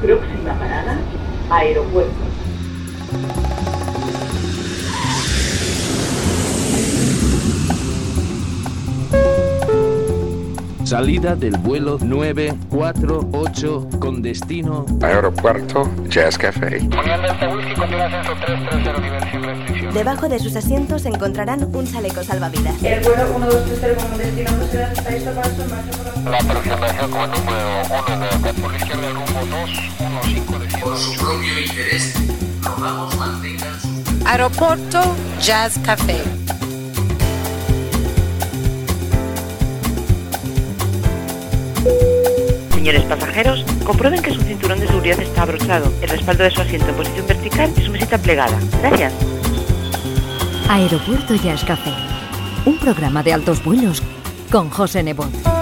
Próxima parada, aeropuerto. Salida del vuelo 948 con destino Aeropuerto Jazz Café. Debajo de sus asientos encontrarán un chaleco salvavidas. El vuelo 1230 como destino la aproximación como número 1 de la por izquierda rumbo 215 de Por su propio interés, rogamos mantengan su Aeropuerto Jazz Café. Señores pasajeros, comprueben que su cinturón de seguridad está abrochado, el respaldo de su asiento en posición vertical y su mesita plegada. Gracias. Aeropuerto Jazz Café. Un programa de altos vuelos con José Nebot.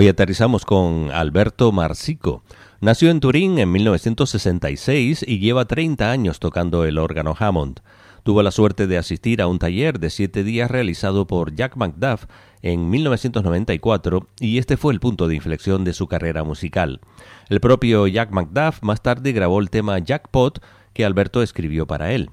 Hoy aterrizamos con Alberto Marsico. Nació en Turín en 1966 y lleva 30 años tocando el órgano Hammond. Tuvo la suerte de asistir a un taller de siete días realizado por Jack McDuff en 1994 y este fue el punto de inflexión de su carrera musical. El propio Jack McDuff más tarde grabó el tema Jackpot que Alberto escribió para él.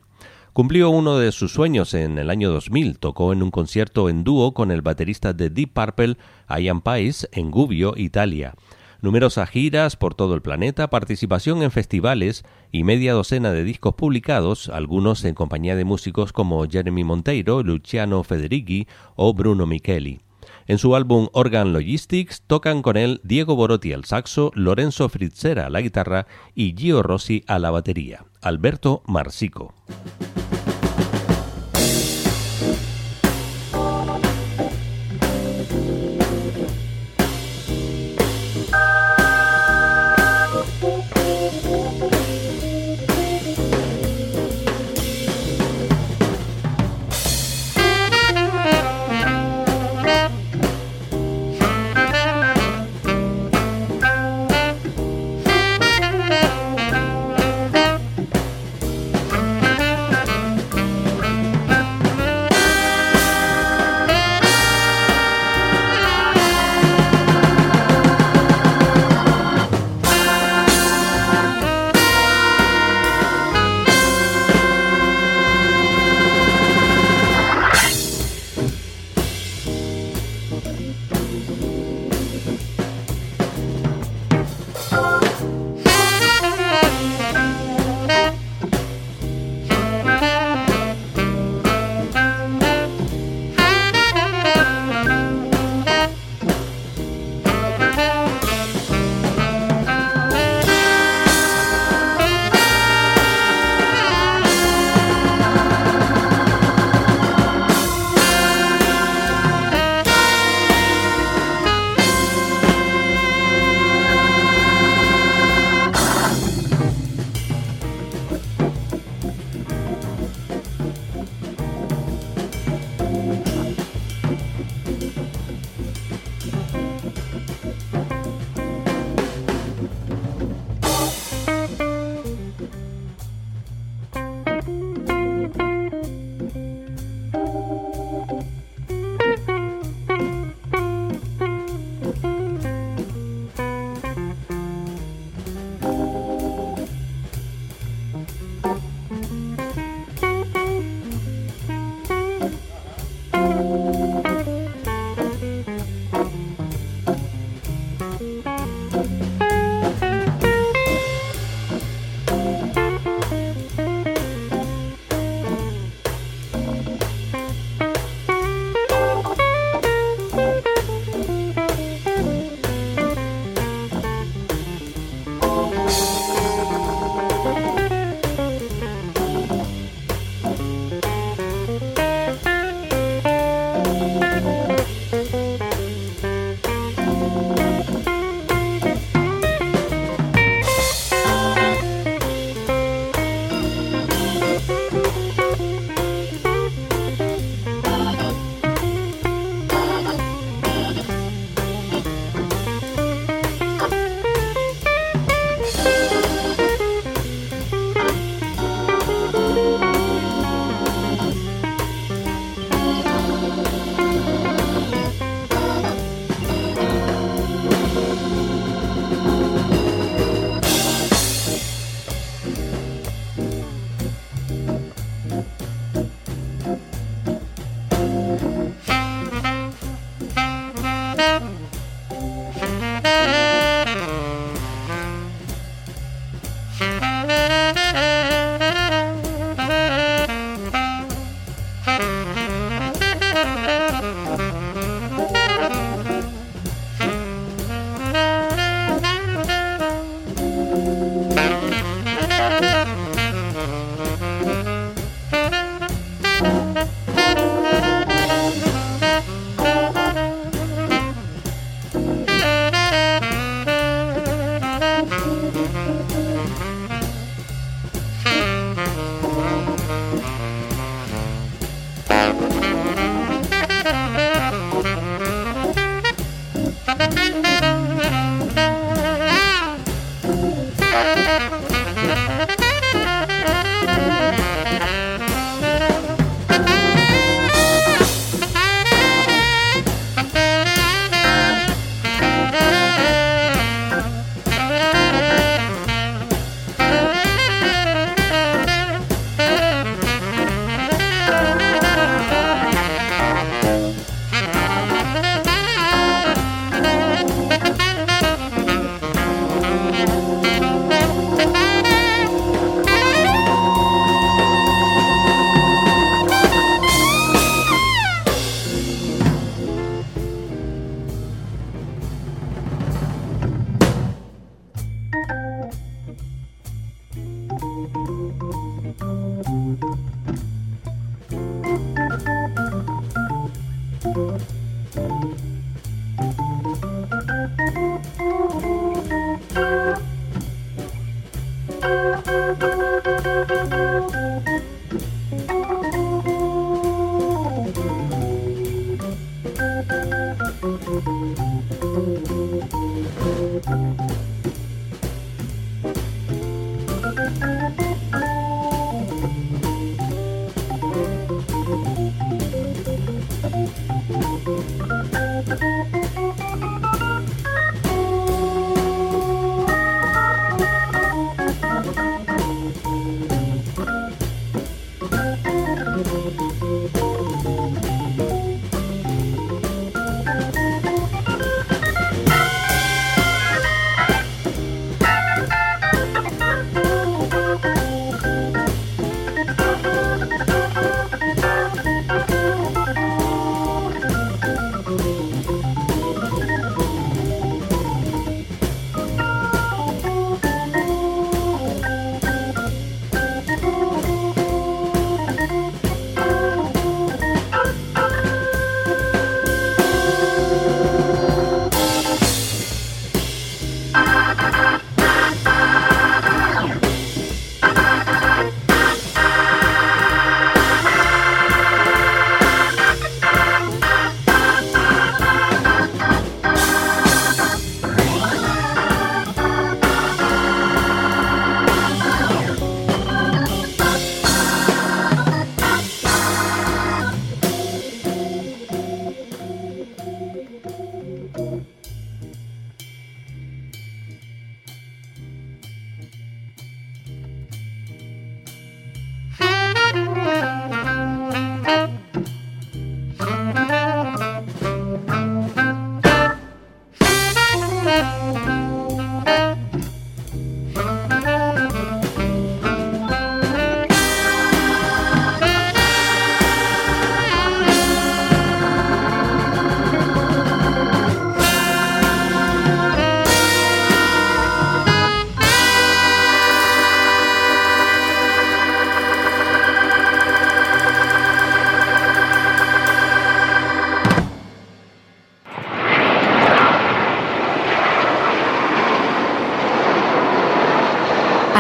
Cumplió uno de sus sueños en el año 2000, tocó en un concierto en dúo con el baterista de Deep Purple, Ian Pais, en Gubbio, Italia numerosas giras por todo el planeta, participación en festivales y media docena de discos publicados, algunos en compañía de músicos como Jeremy Monteiro, Luciano Federici o Bruno Micheli. En su álbum Organ Logistics tocan con él Diego Borotti al saxo, Lorenzo Fritzera a la guitarra y Gio Rossi a la batería. Alberto Marsico.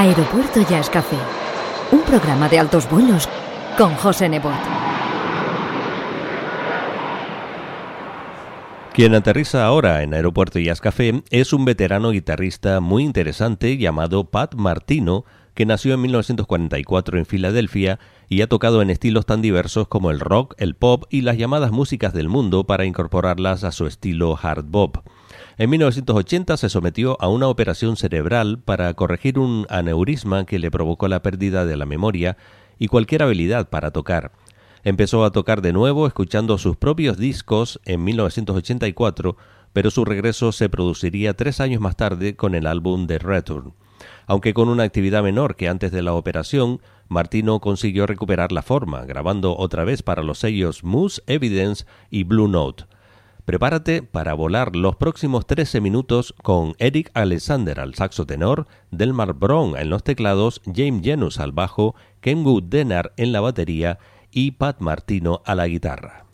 Aeropuerto Jazz Café, un programa de altos vuelos con José Nebot. Quien aterriza ahora en Aeropuerto Jazz Café es un veterano guitarrista muy interesante llamado Pat Martino, que nació en 1944 en Filadelfia y ha tocado en estilos tan diversos como el rock, el pop y las llamadas músicas del mundo para incorporarlas a su estilo hard bop. En 1980 se sometió a una operación cerebral para corregir un aneurisma que le provocó la pérdida de la memoria y cualquier habilidad para tocar. Empezó a tocar de nuevo escuchando sus propios discos en 1984, pero su regreso se produciría tres años más tarde con el álbum The Return. Aunque con una actividad menor que antes de la operación, Martino consiguió recuperar la forma, grabando otra vez para los sellos Moose Evidence y Blue Note. Prepárate para volar los próximos 13 minutos con Eric Alexander al saxo tenor, Delmar Brown en los teclados, James Genus al bajo, Kenwood Denner en la batería y Pat Martino a la guitarra.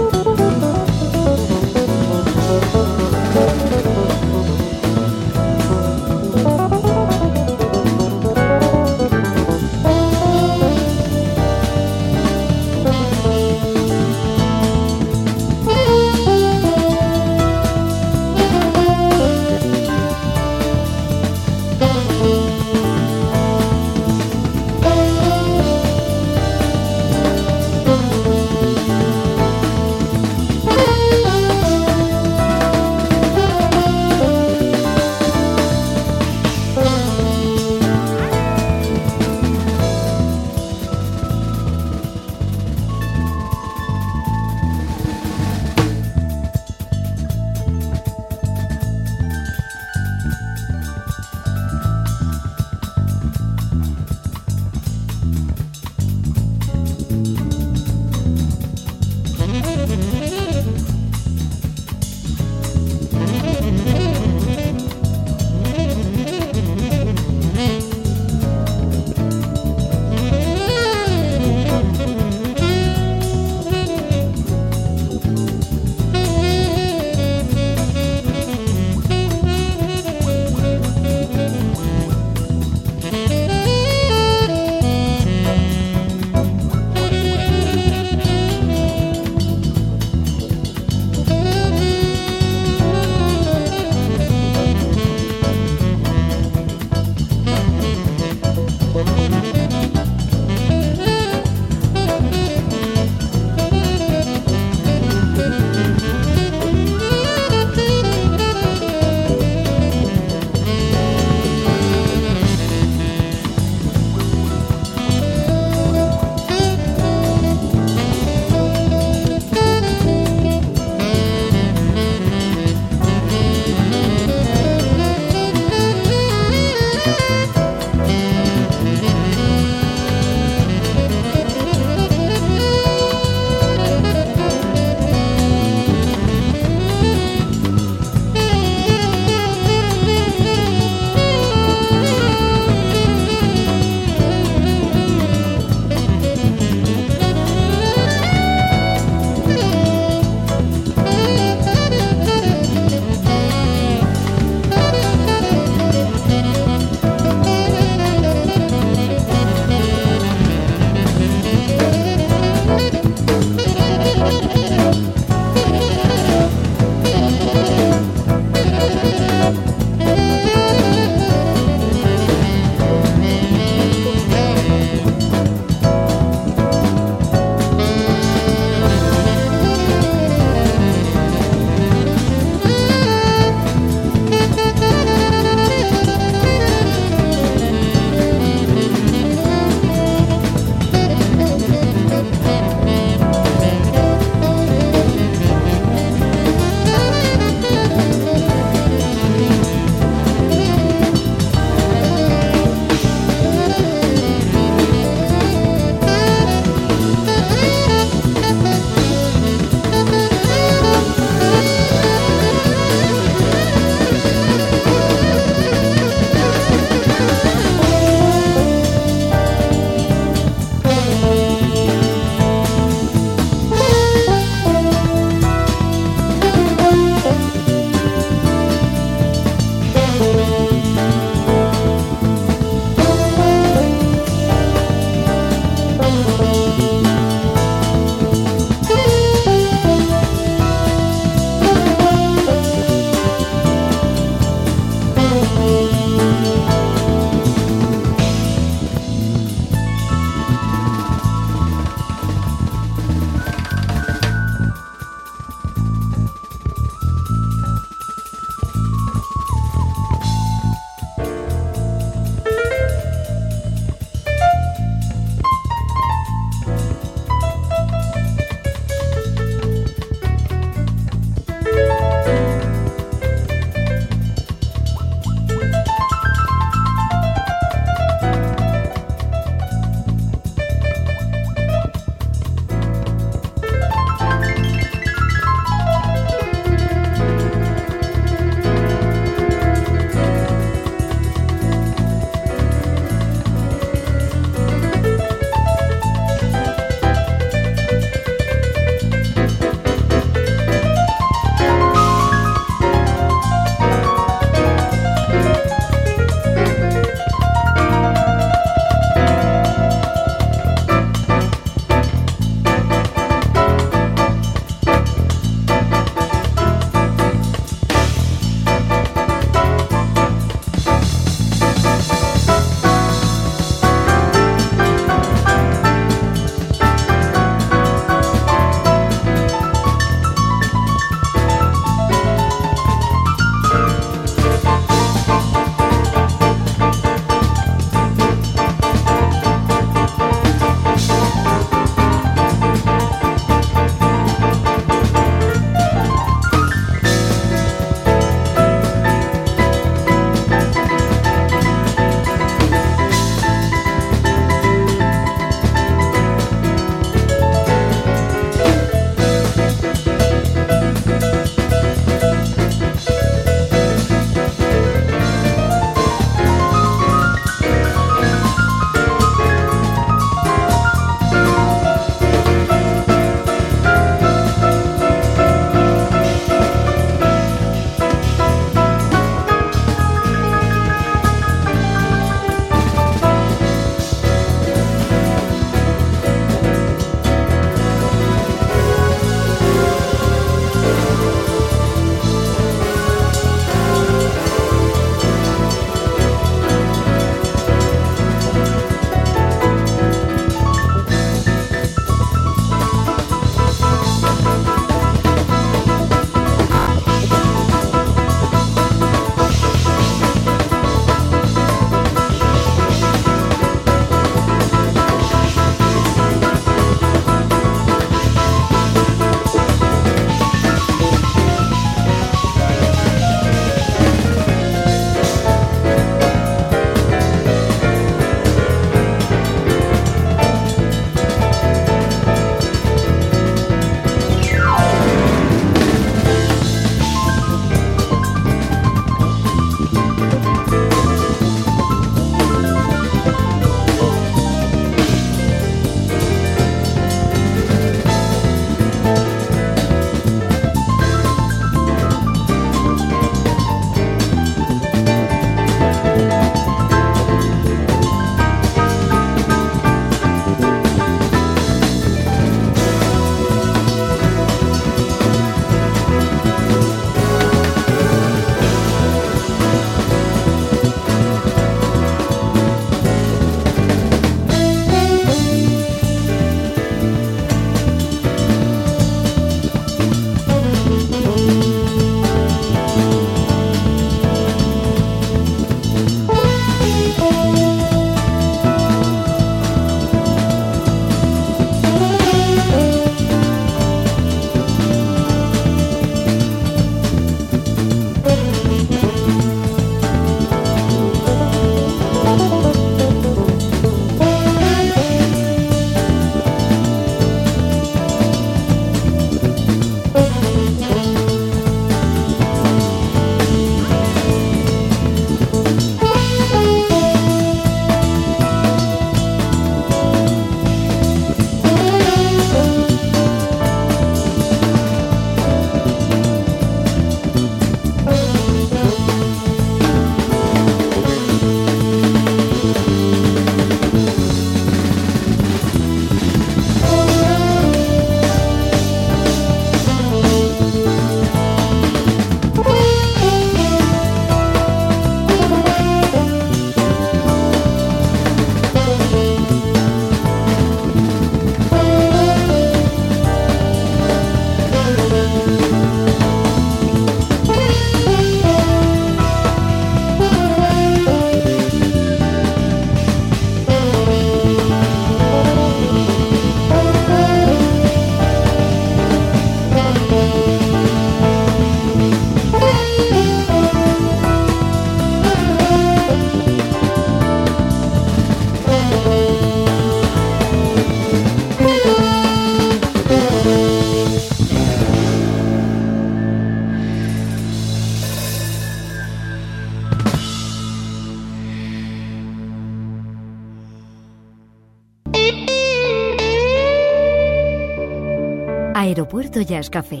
Aeropuerto Jazz Café.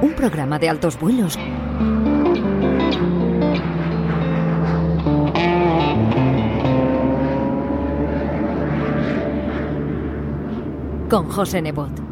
Un programa de altos vuelos. Con José Nebot.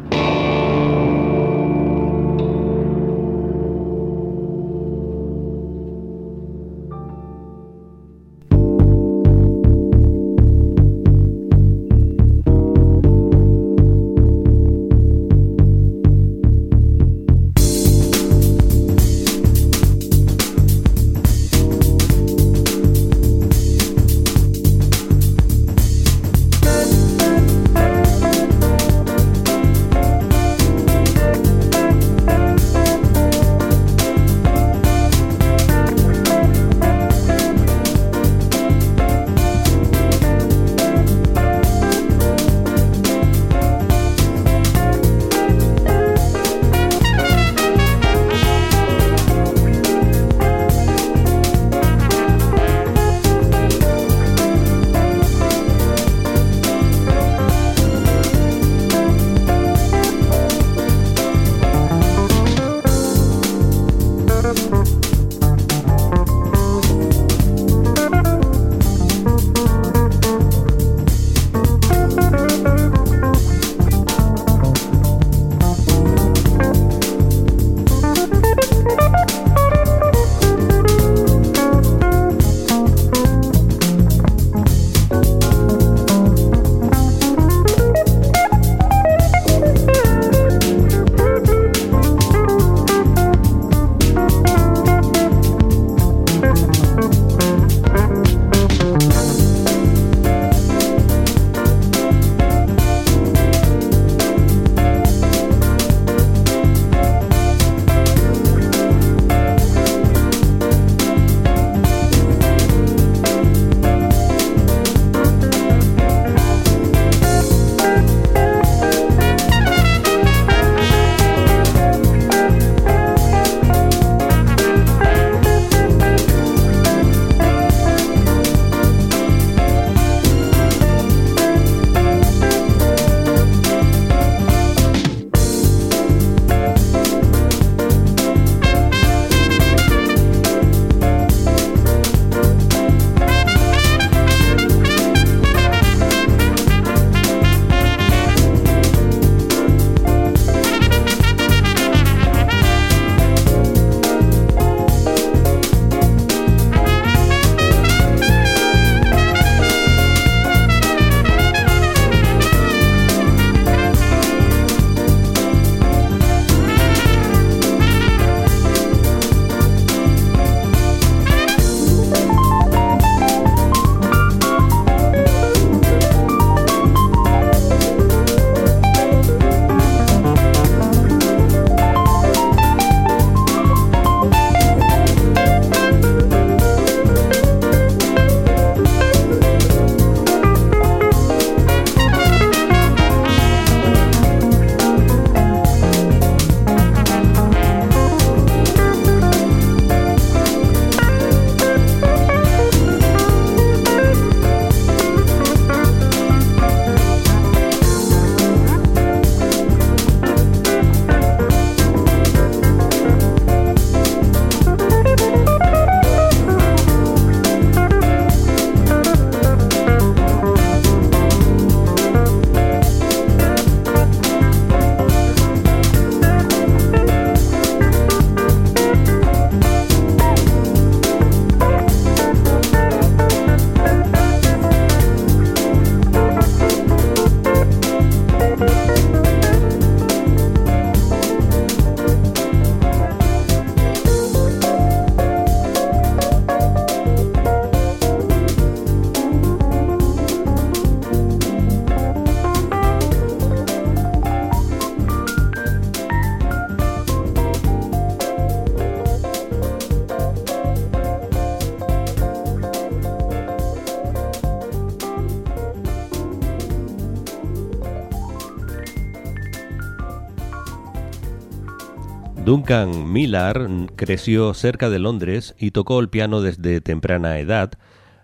Duncan Millar creció cerca de Londres y tocó el piano desde temprana edad,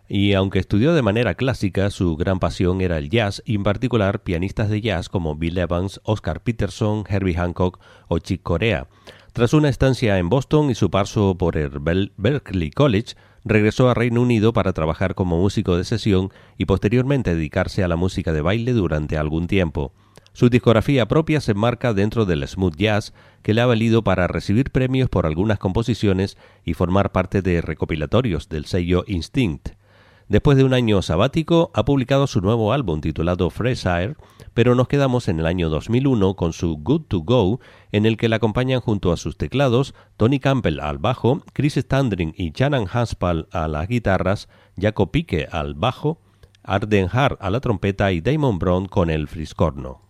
Y aunque estudió de manera clásica, su gran pasión era el jazz y en particular pianistas de jazz como Bill Evans, Oscar Peterson, Herbie Hancock o Chick Corea. Tras una estancia en Boston y su paso por el Berklee College, regresó a Reino Unido para trabajar como músico de sesión y posteriormente dedicarse a la música de baile durante algún tiempo. Su discografía propia se enmarca dentro del smooth jazz, que le ha valido para recibir premios por algunas composiciones y formar parte de recopilatorios del sello Instinct. Después de un año sabático, ha publicado su nuevo álbum titulado Fresh Air, pero nos quedamos en el año 2001 con su Good to Go, en el que le acompañan junto a sus teclados Tony Campbell al bajo, Chris Standring y Shannon Haspel a las guitarras, Jaco Pique al bajo, Arden Hart a la trompeta y Damon Brown con el friscorno.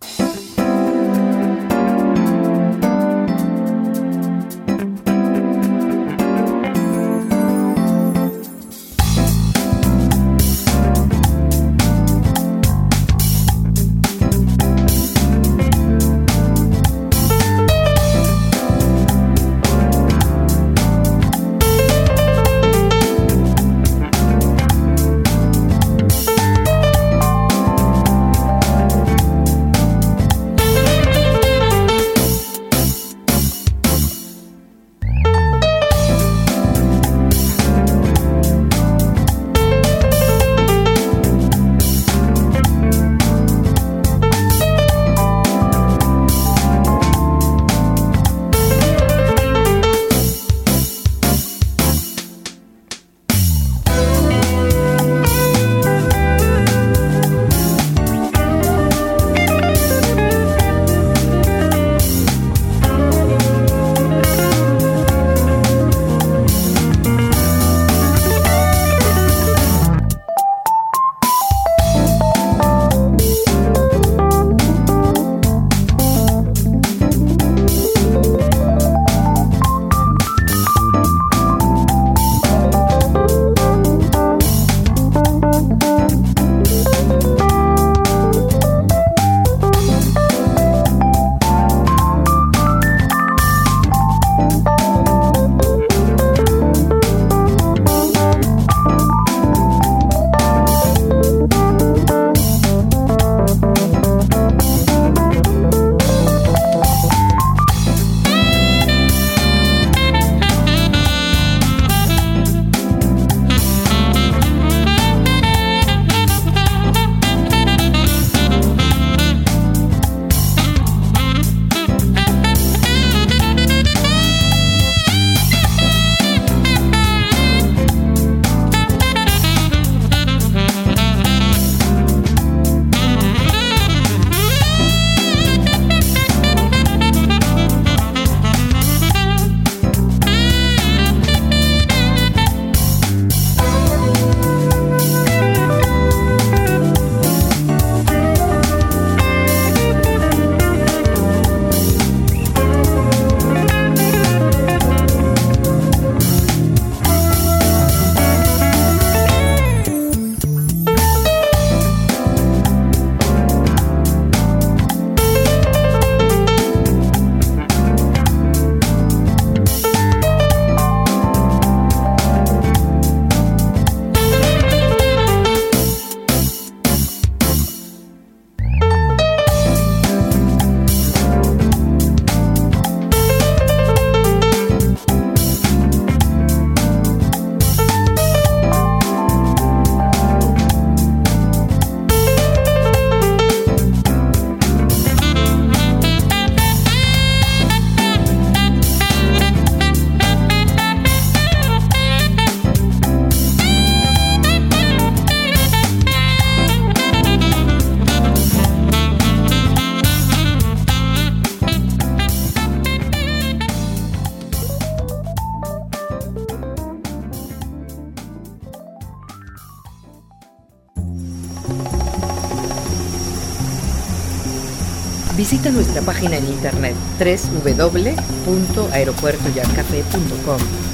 Página en internet www.aeropuertoyarcafé.com.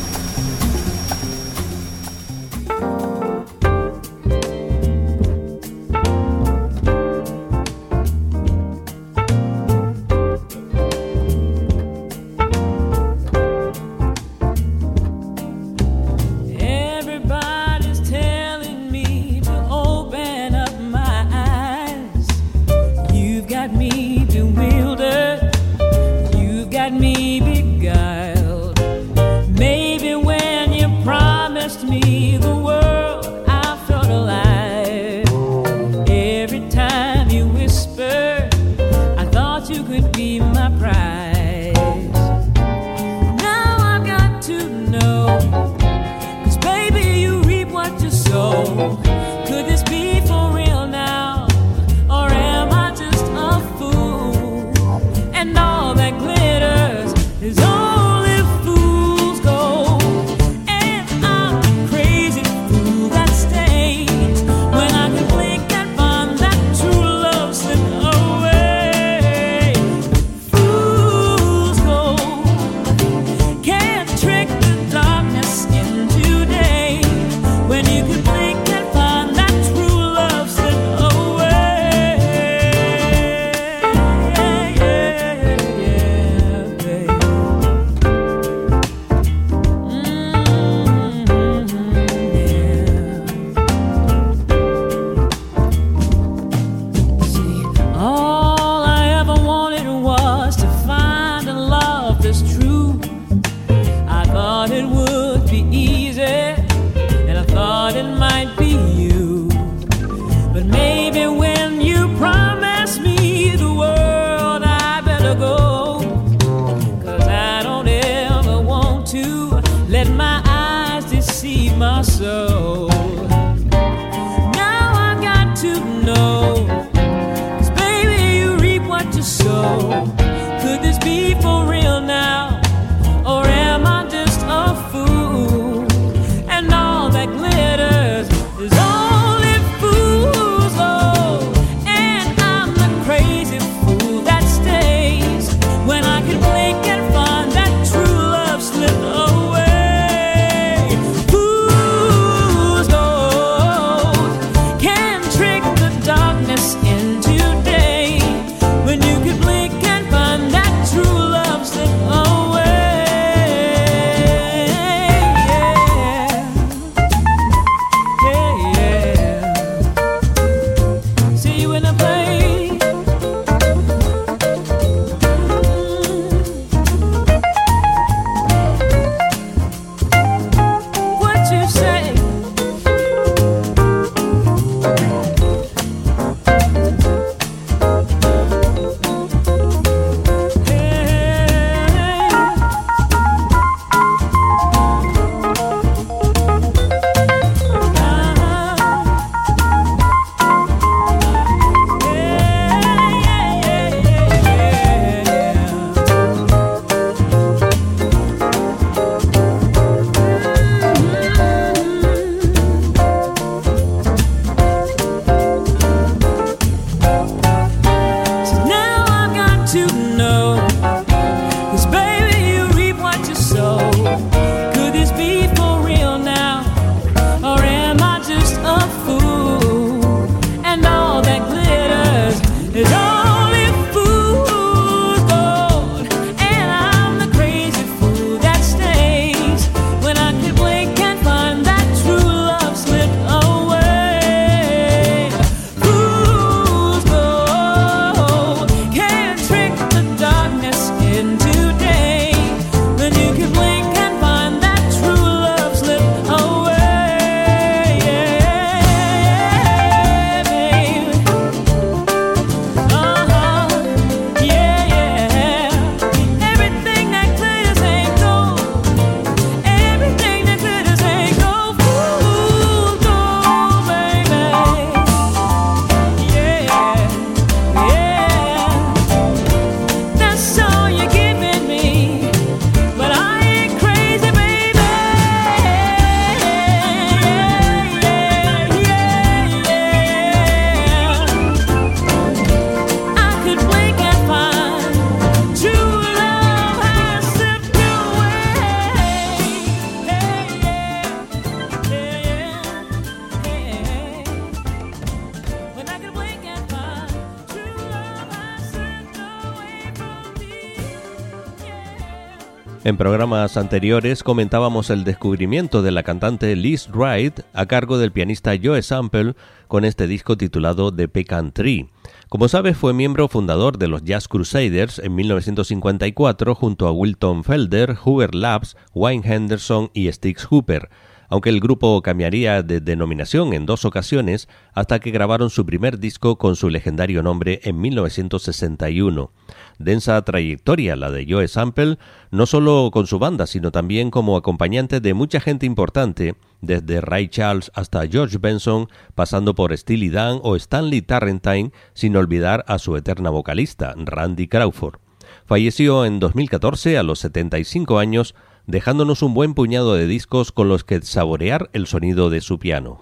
En programas anteriores comentábamos el descubrimiento de la cantante Liz Wright a cargo del pianista Joe Sample con este disco titulado The Pecan Tree. Como sabes, fue miembro fundador de los Jazz Crusaders en 1954 junto a Wilton Felder, Hoover Labs, Wayne Henderson y Sticks Hooper aunque el grupo cambiaría de denominación en dos ocasiones hasta que grabaron su primer disco con su legendario nombre en 1961. Densa trayectoria la de Joe Sample, no solo con su banda, sino también como acompañante de mucha gente importante, desde Ray Charles hasta George Benson, pasando por Steely Dan o Stanley Tarrantine, sin olvidar a su eterna vocalista, Randy Crawford. Falleció en 2014 a los 75 años dejándonos un buen puñado de discos con los que saborear el sonido de su piano.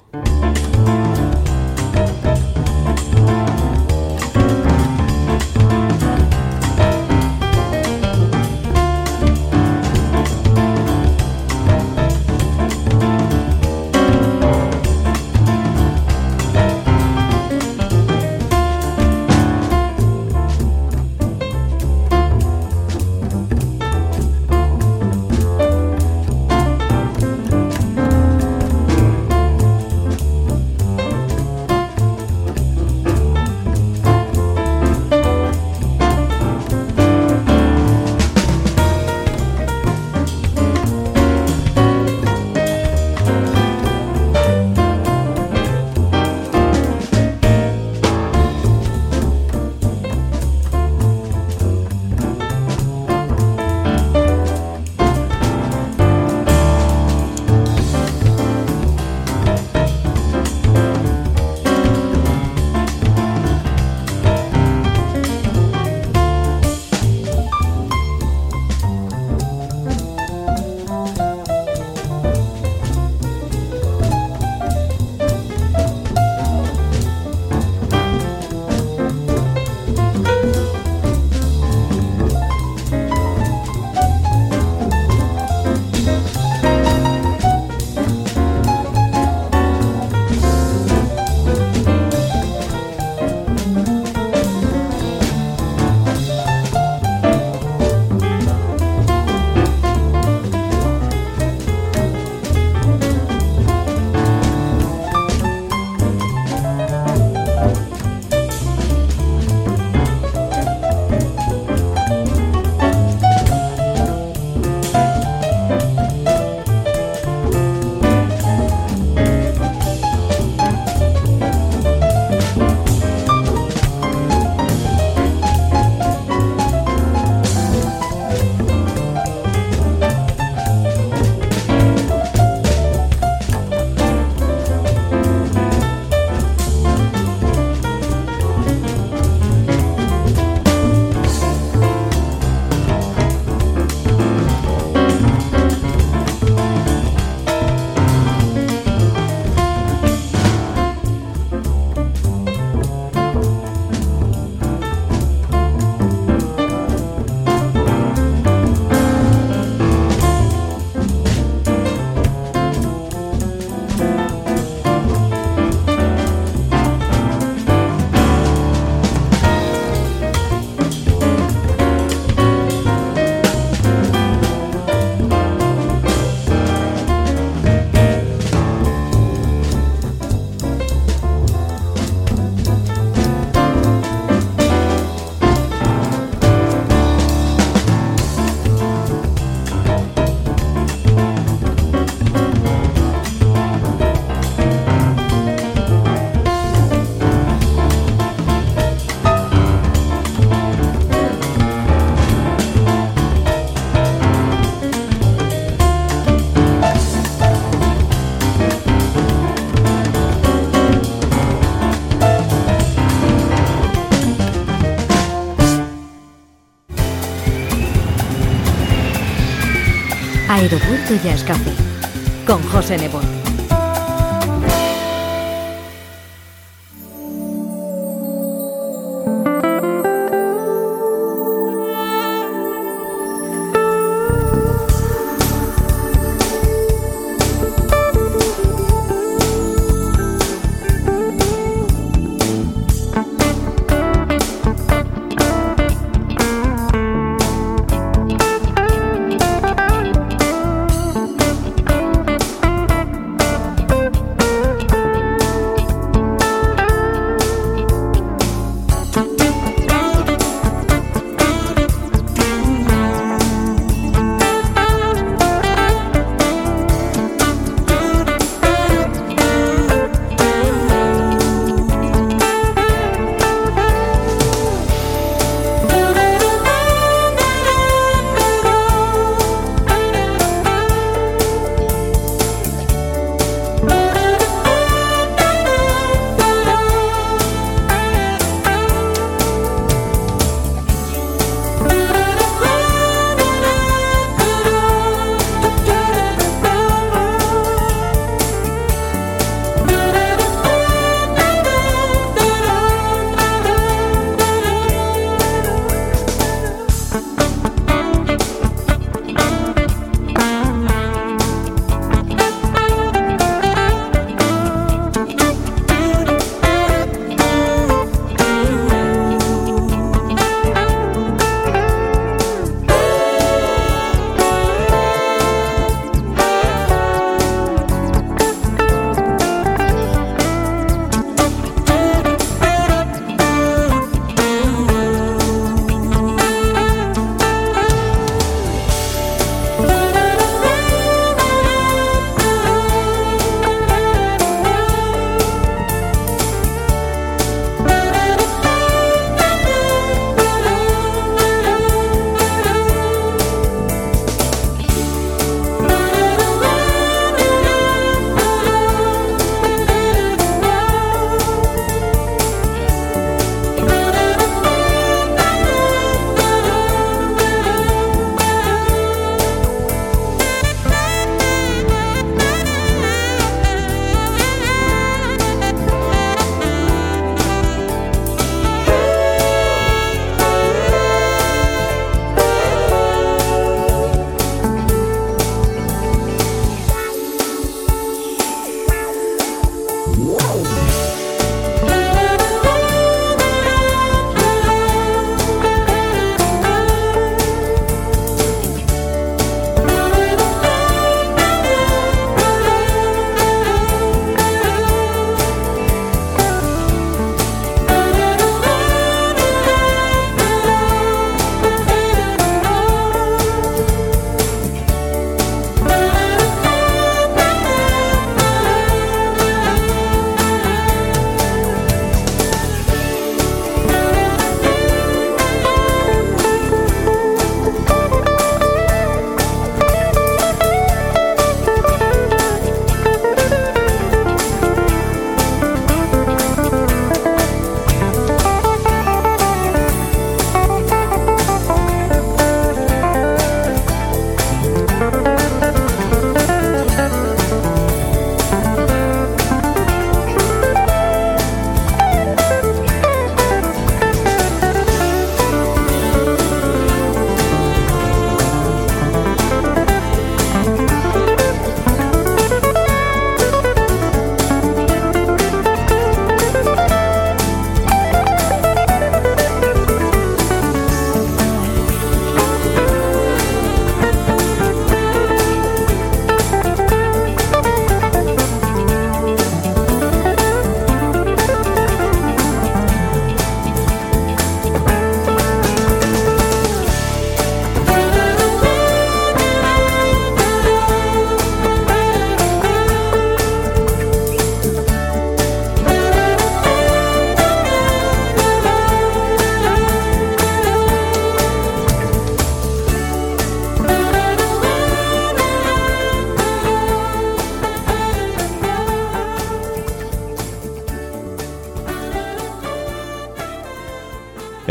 Aeropuerto Jazz Café con José Nebot.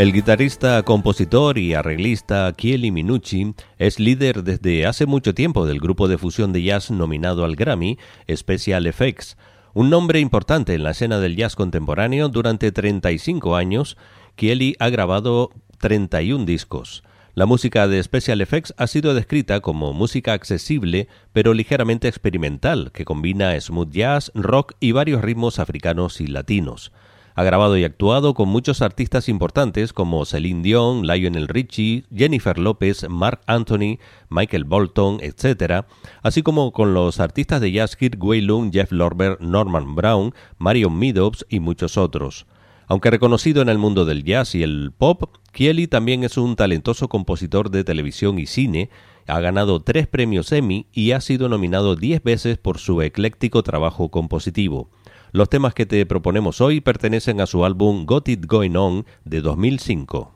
El guitarrista, compositor y arreglista Chieli Minucci es líder desde hace mucho tiempo del grupo de fusión de jazz nominado al Grammy, Special Effects, un nombre importante en la escena del jazz contemporáneo durante 35 años. Chieli ha grabado 31 discos. La música de Special Effects ha sido descrita como música accesible pero ligeramente experimental que combina smooth jazz, rock y varios ritmos africanos y latinos. Ha grabado y actuado con muchos artistas importantes como Celine Dion, Lionel Richie, Jennifer López, Mark Anthony, Michael Bolton, etc., así como con los artistas de jazz Kirk Whalum, Jeff Lorber, Norman Brown, Marion Meadows y muchos otros. Aunque reconocido en el mundo del jazz y el pop, Kieli también es un talentoso compositor de televisión y cine, ha ganado tres premios Emmy y ha sido nominado diez veces por su ecléctico trabajo compositivo. Los temas que te proponemos hoy pertenecen a su álbum Got It Going On de 2005.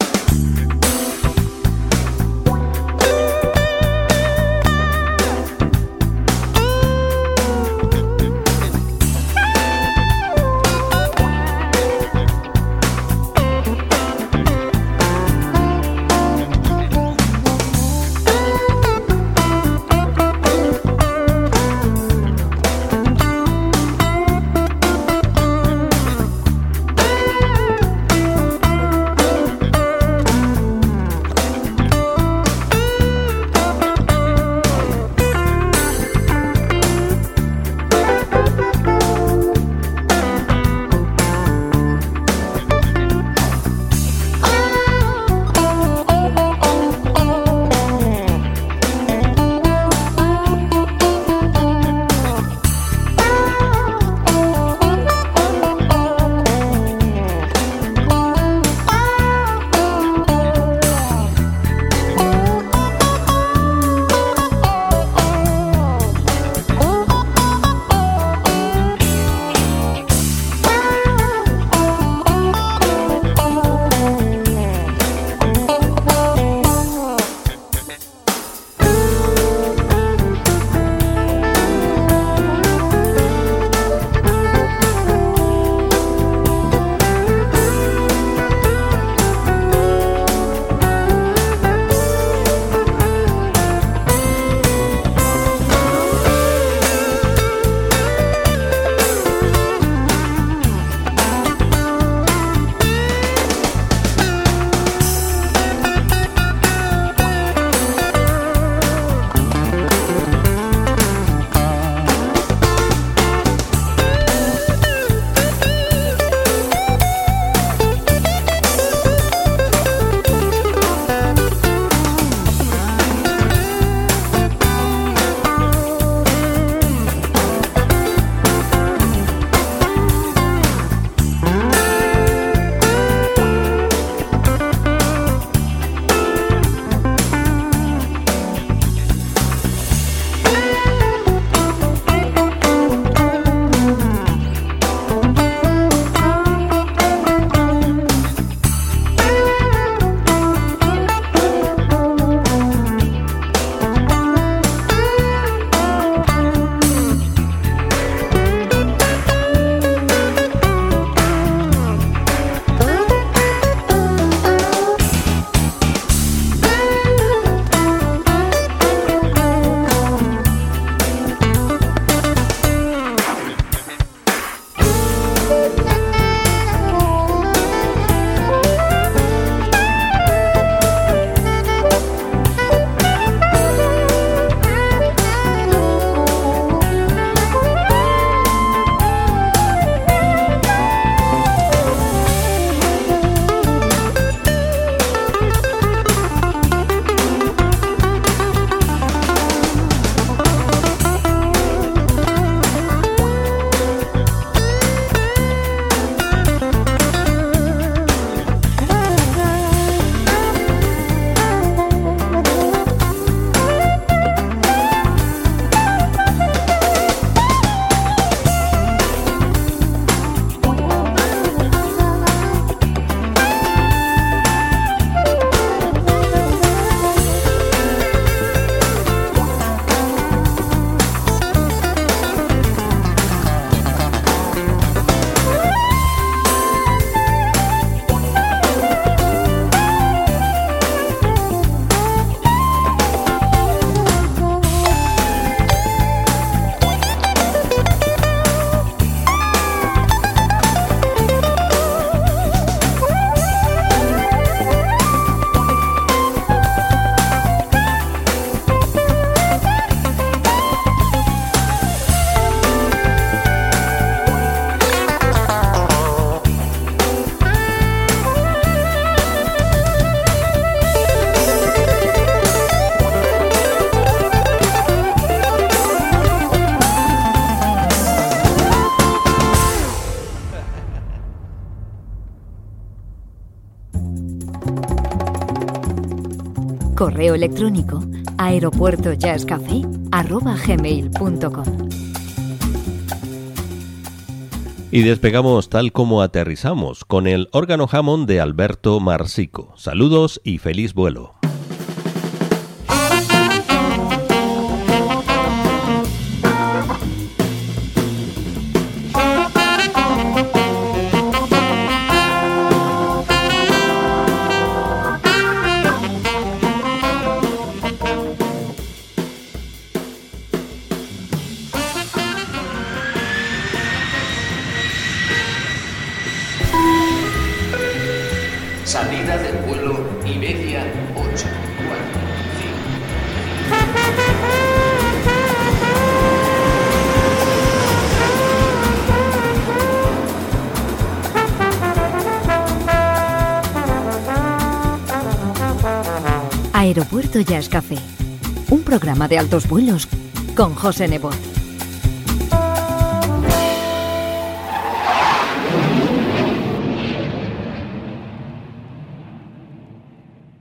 Correo electrónico aeropuertojazzcafé.gmail.com Y despegamos tal como aterrizamos con el órgano Hammond de Alberto Marsico. Saludos y feliz vuelo. De altos vuelos con José Nebot.